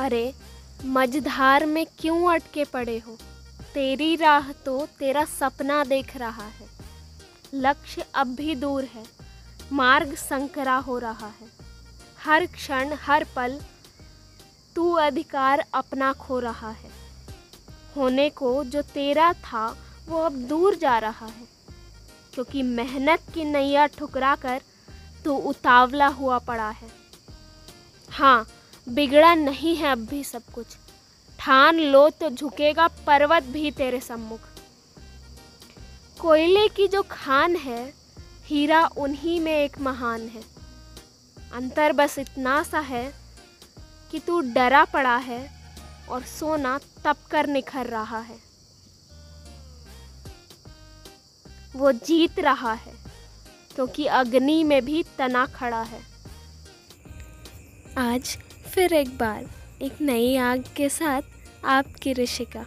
अरे, मझधार में क्यों अटके पड़े हो? तेरी राह तो तेरा सपना देख रहा है। लक्ष्य अब भी दूर है। मार्ग संकरा हो रहा है। हर क्षण, हर पल तू अधिकार अपना खो रहा है। होने को जो तेरा था, वो अब दूर जा रहा है। क्योंकि मेहनत की नैया ठुकरा कर तू उतावला हुआ पड़ा है। हाँ बिगड़ा नहीं है अब भी सब कुछ। ठान लो तो झुकेगा पर्वत भी तेरे सम्मुख। कोयले की जो खान है, हीरा उन्हीं में एक महान है। अंतर बस इतना सा है कि तू डरा पड़ा है और सोना तप कर निखर रहा है। वो जीत रहा है क्योंकि अग्नि में भी तना खड़ा है। आज फिर एक बार एक नई आग के साथ आपकी ऋषिका।